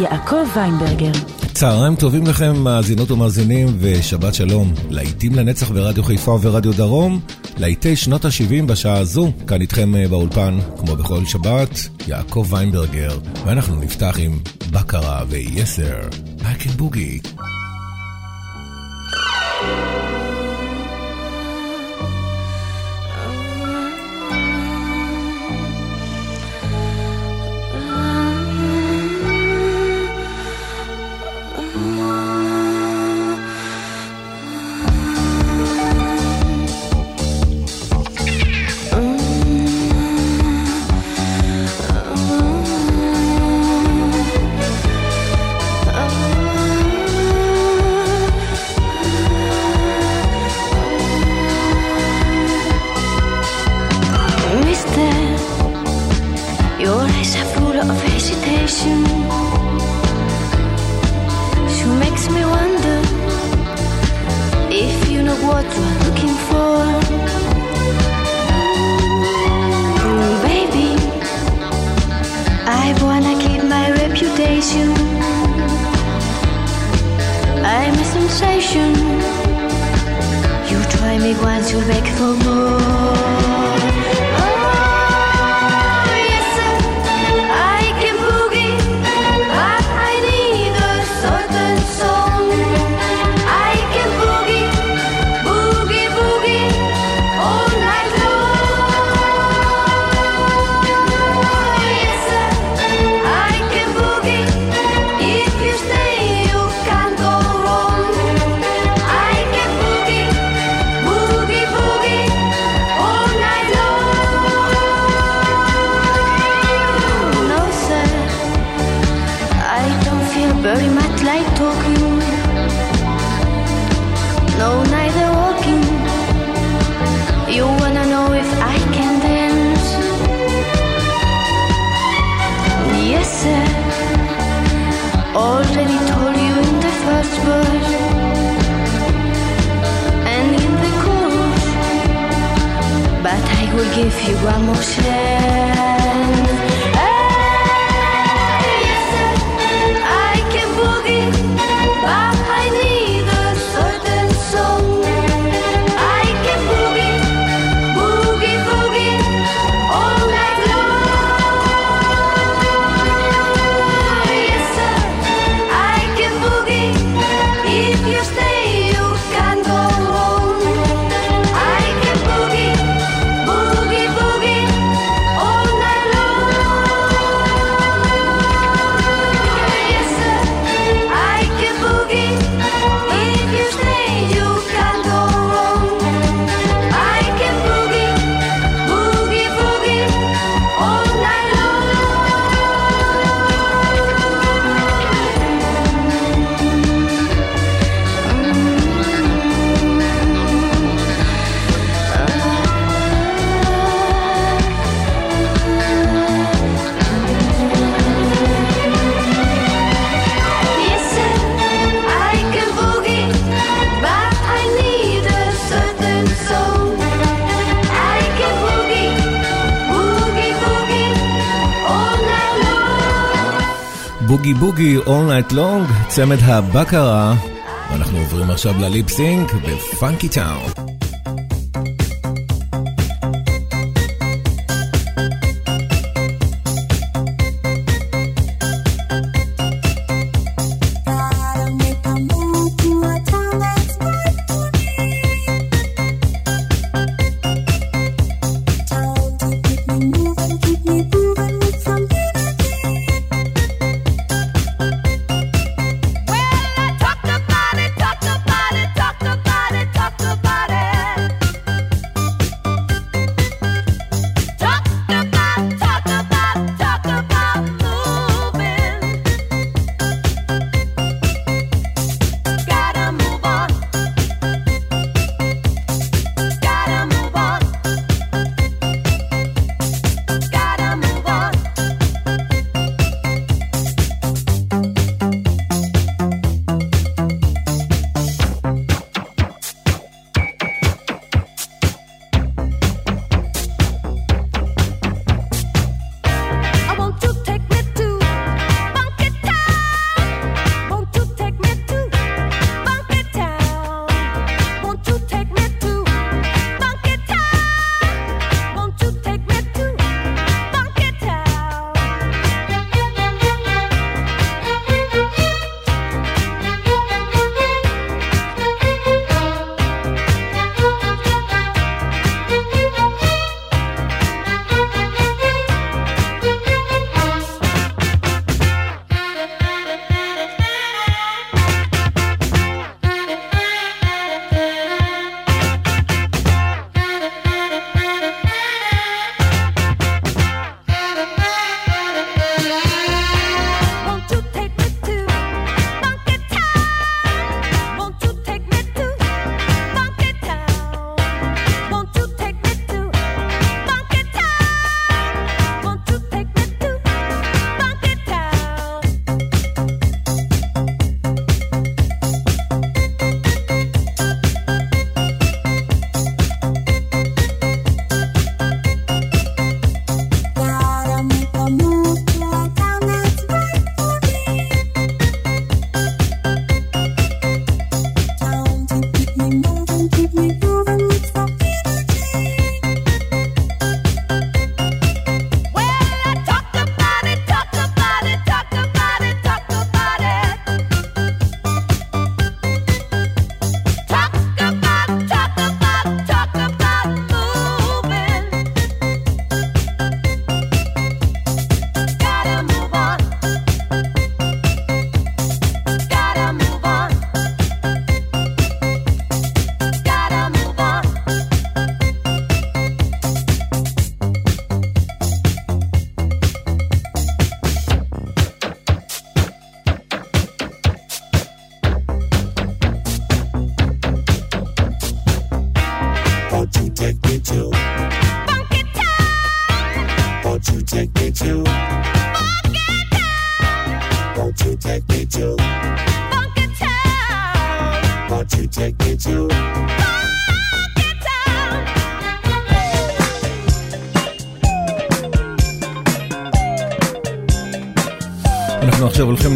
יעקב ויינברגר. צהריים טובים לכם, מאזינות ומאזינים, ושבת שלום. להיטים לנצח ברדיו חיפה וברדיו דרום, להיטי שנות ה-70 בשעה הזו, כאן איתכם אה, באולפן, כמו בכל שבת, יעקב ויינברגר, ואנחנו נפתח עם Baccara ו Yes Sir, I Can Boogie. me want you back for more. בוגי, All Night Long, צמד הבקרה, ואנחנו עוברים עכשיו לליפסינק בפאנקי טאון.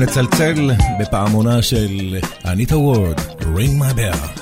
לצלצל בפעמונה של אניטה וורד, Ring My Bell.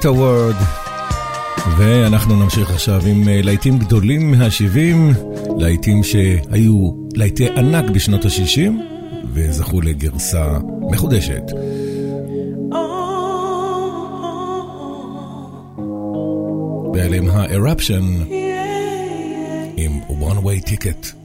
Brit Award ואנחנו נמשיך עכשיו עם אה, להיטים גדולים מה-70, להיטים שהיו להיטי ענק בשנות ה-60, וזכו לגרסה מחודשת. ואלה הם ה-Eruption עם One Way Ticket.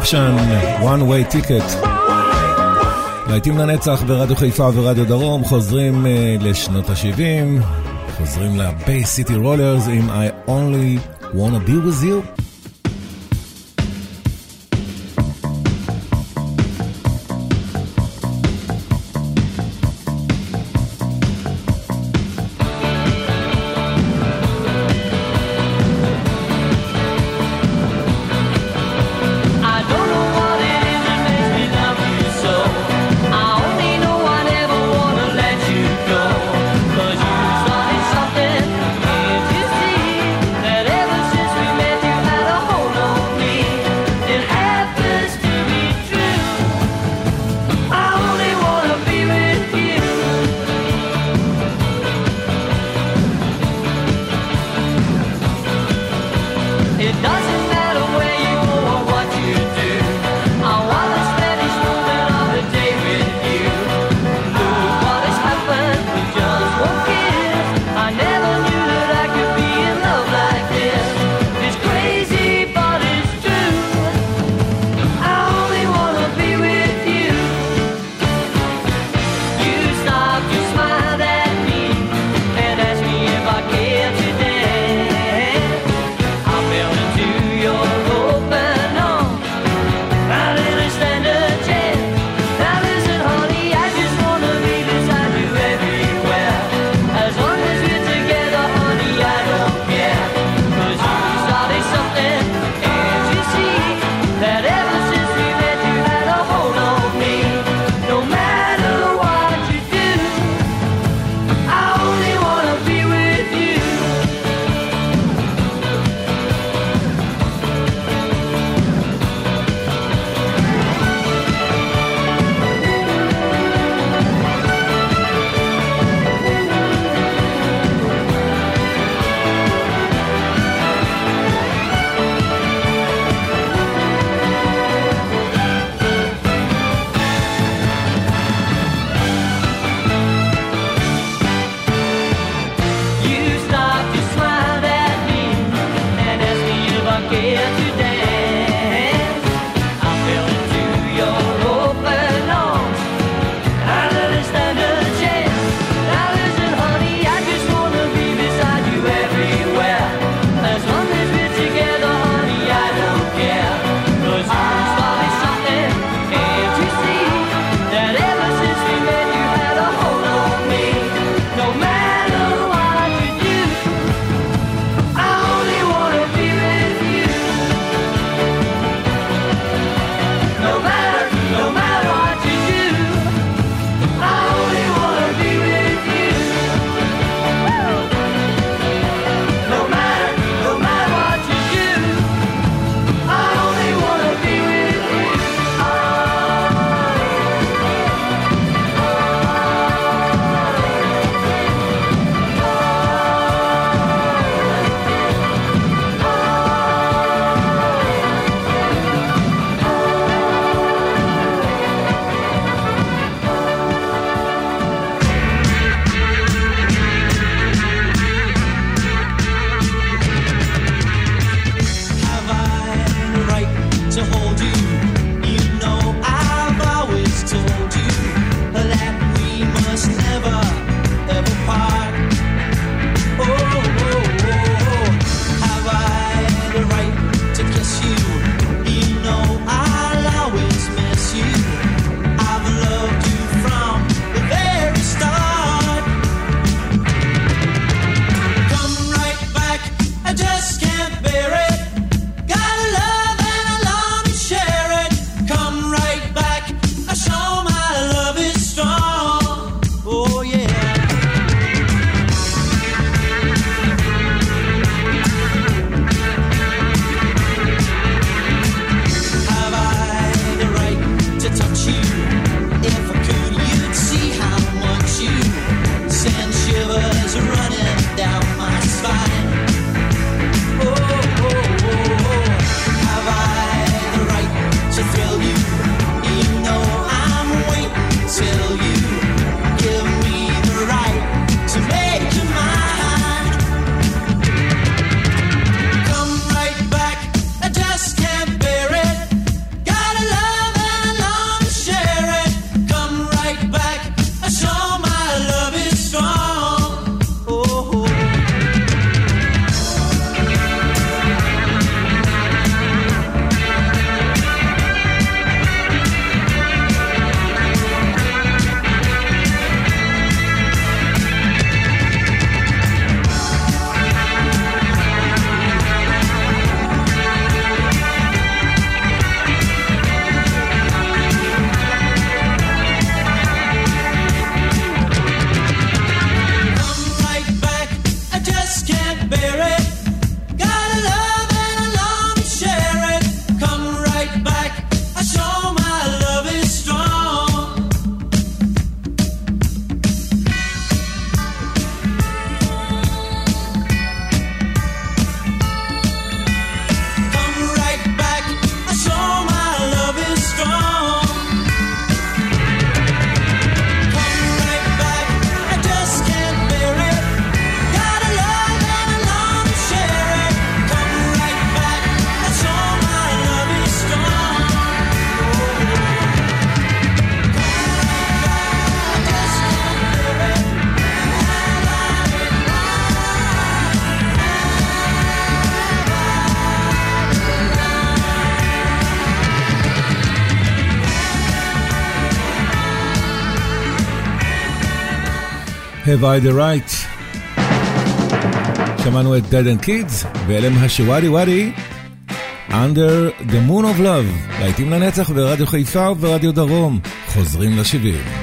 Eruption, one way ticket. להיטים לנצח ברדיו חיפה ורדיו דרום, חוזרים uh, לשנות ה-70, חוזרים ל-Bay City Rollers עם I only wanna be with you. Have I the Right. שמענו את Dead and Kids, ואלה הם השוואדי וואדי, Under the Moon of Love, להיטים לנצח ברדיו חיפה וברדיו דרום, חוזרים לשבעים.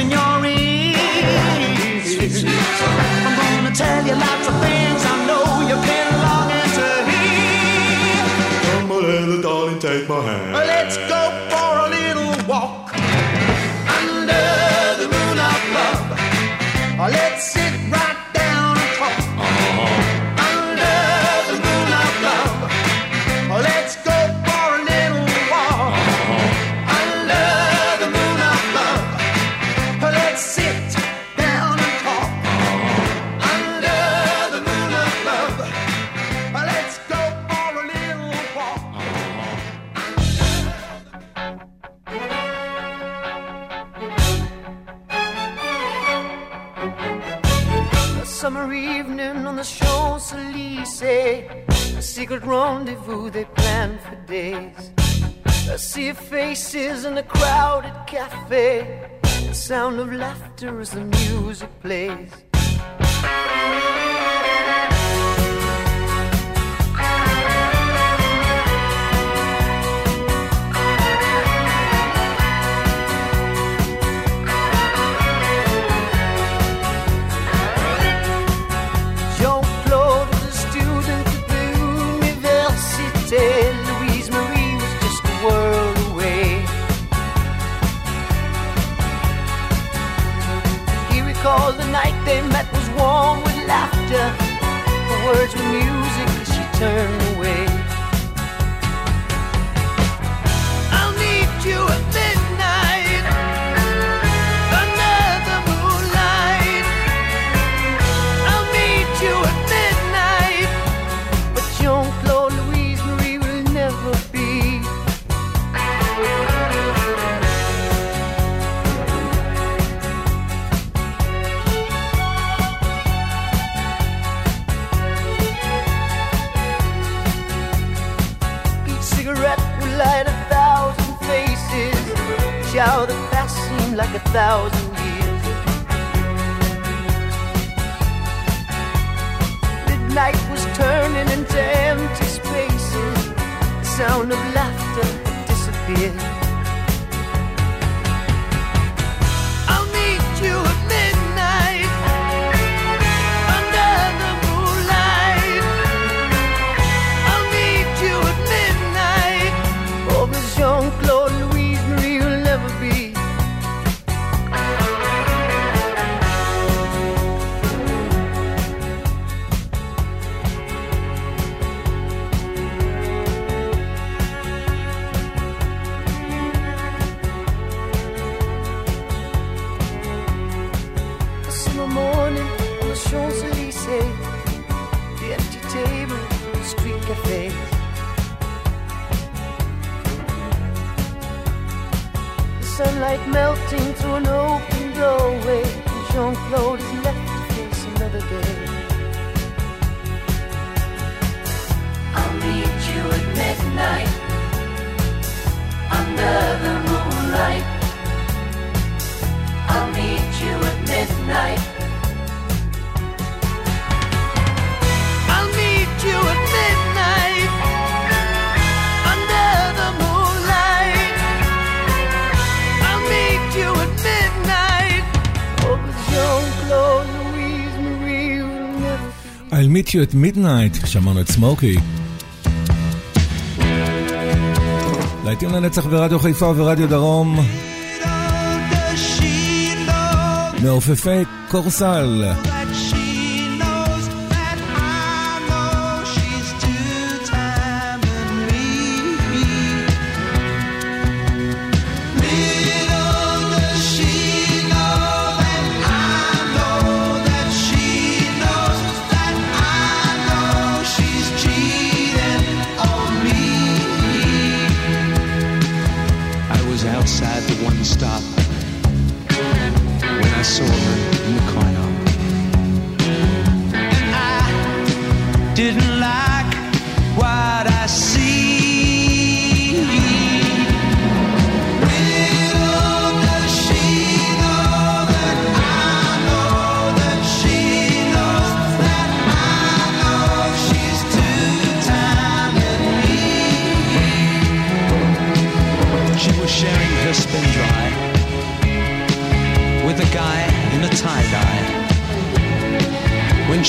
in your ears. I'm gonna tell you lots of things I know you've been longing to hear. Come on, little darling, take my hand. Let's go. a crowded cafe. The sound of laughter as the music plays. they met was warm with laughter. The words were music as she turned away. I'll need you like a thousand years. Midnight was turning into empty spaces. The sound of laughter disappeared. sunlight melting to an open doorway. Jean Claude is left to face another day. I'll meet you at midnight under the moonlight. I'll meet you at midnight. I'll meet you at midnight, שמענו את סמוקי. להיטים לנצח ברדיו חיפה וברדיו דרום. מעופפי קורסל.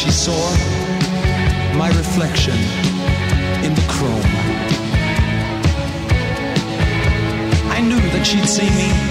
she saw my reflection in the chrome. I knew that she'd see me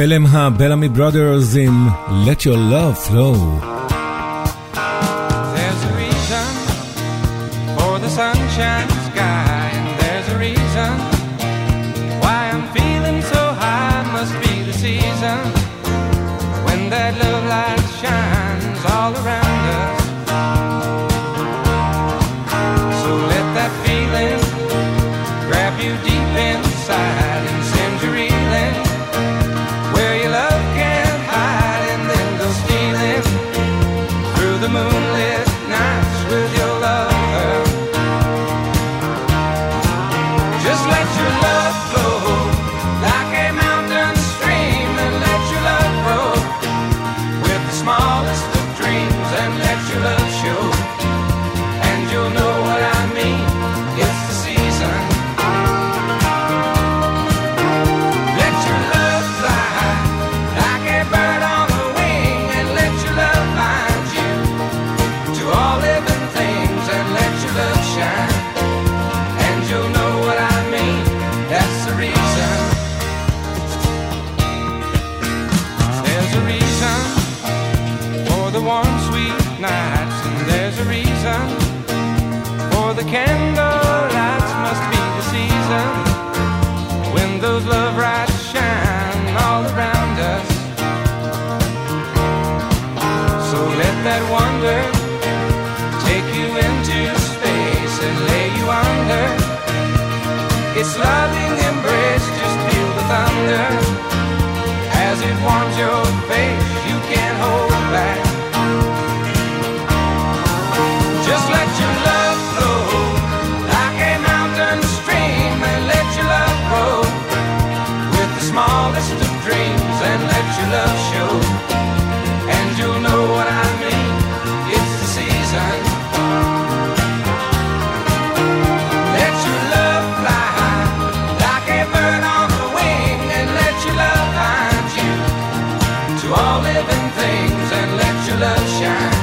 ואלה הם הבלאמי בראדרס עם Let Your Love Flow. There's a reason for the sunshine sunshine.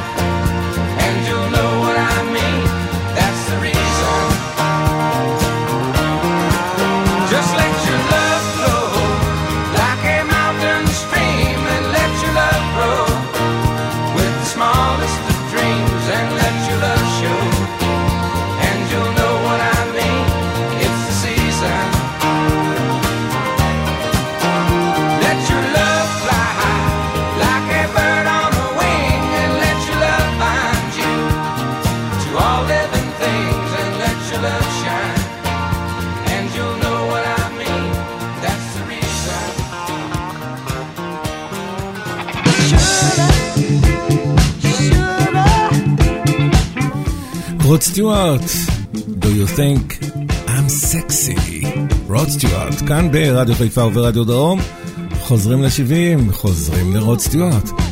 סטיוארט, Do you think I'm sexy? רוד סטיוארט, כאן ברדיו חיפה וברדיו דרום, חוזרים ל-70, חוזרים לרוד סטיוארט.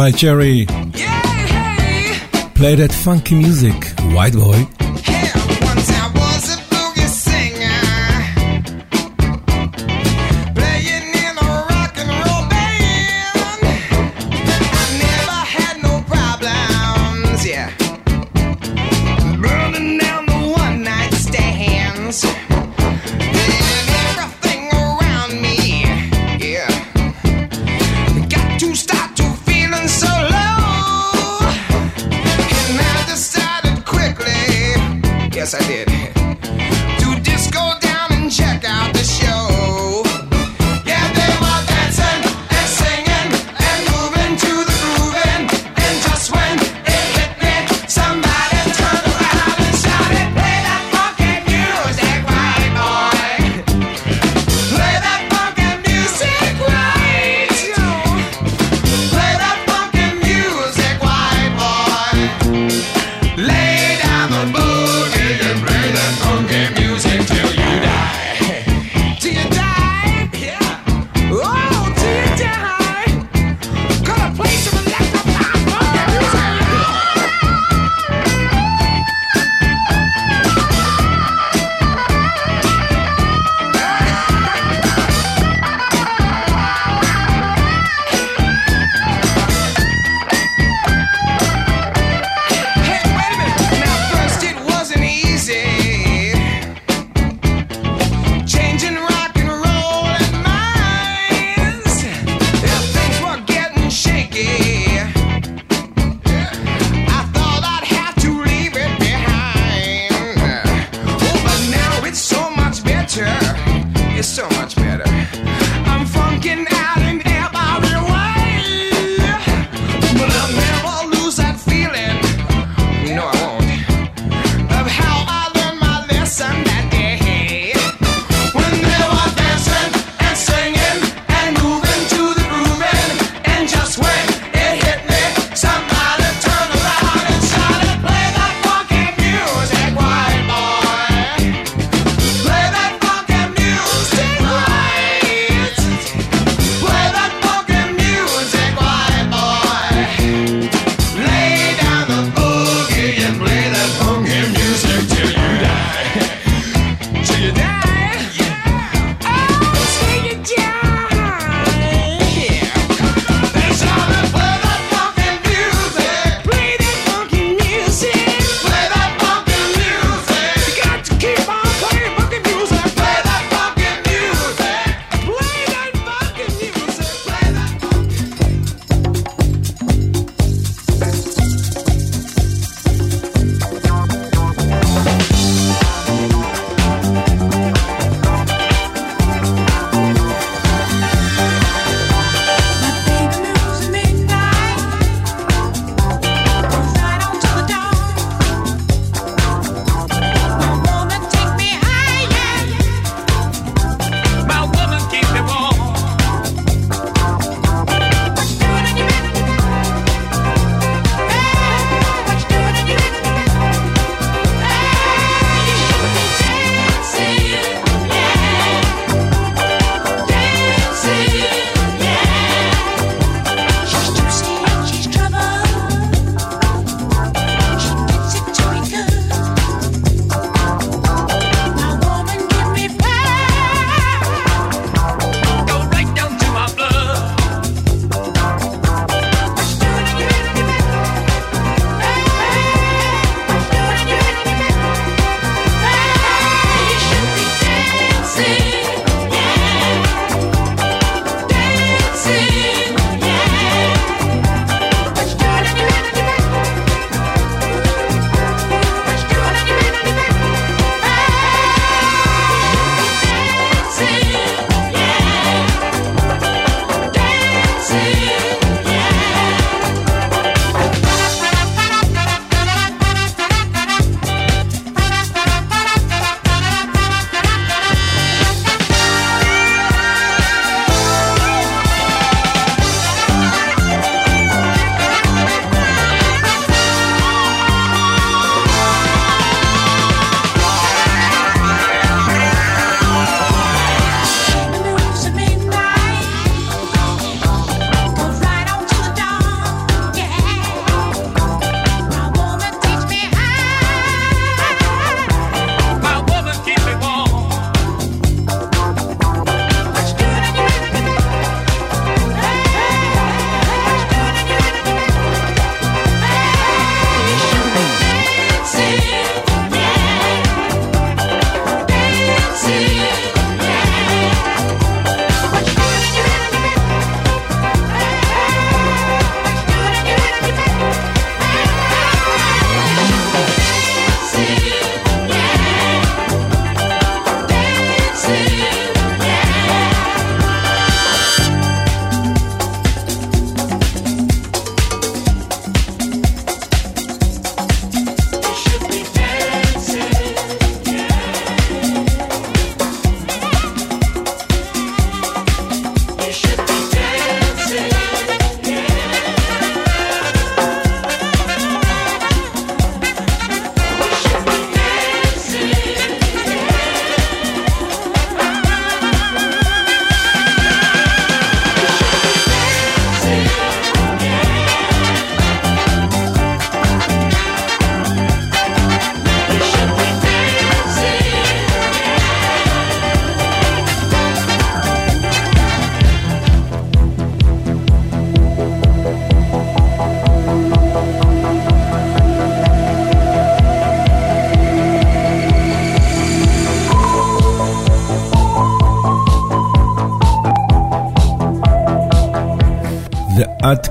White Cherry. Yeah, hey. Play that funky music, white boy.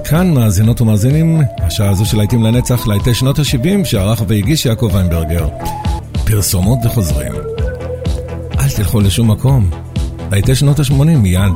כאן מאזינות ומאזינים, השעה הזו של להיטים לנצח, להיטי שנות ה-70, שערך והגיש יעקב ויינברגר. פרסומות וחוזרים. אל תלכו לשום מקום. להיטי שנות ה-80 מיד.